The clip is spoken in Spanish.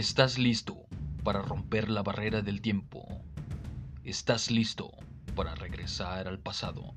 Estás listo para romper la barrera del tiempo. Estás listo para regresar al pasado.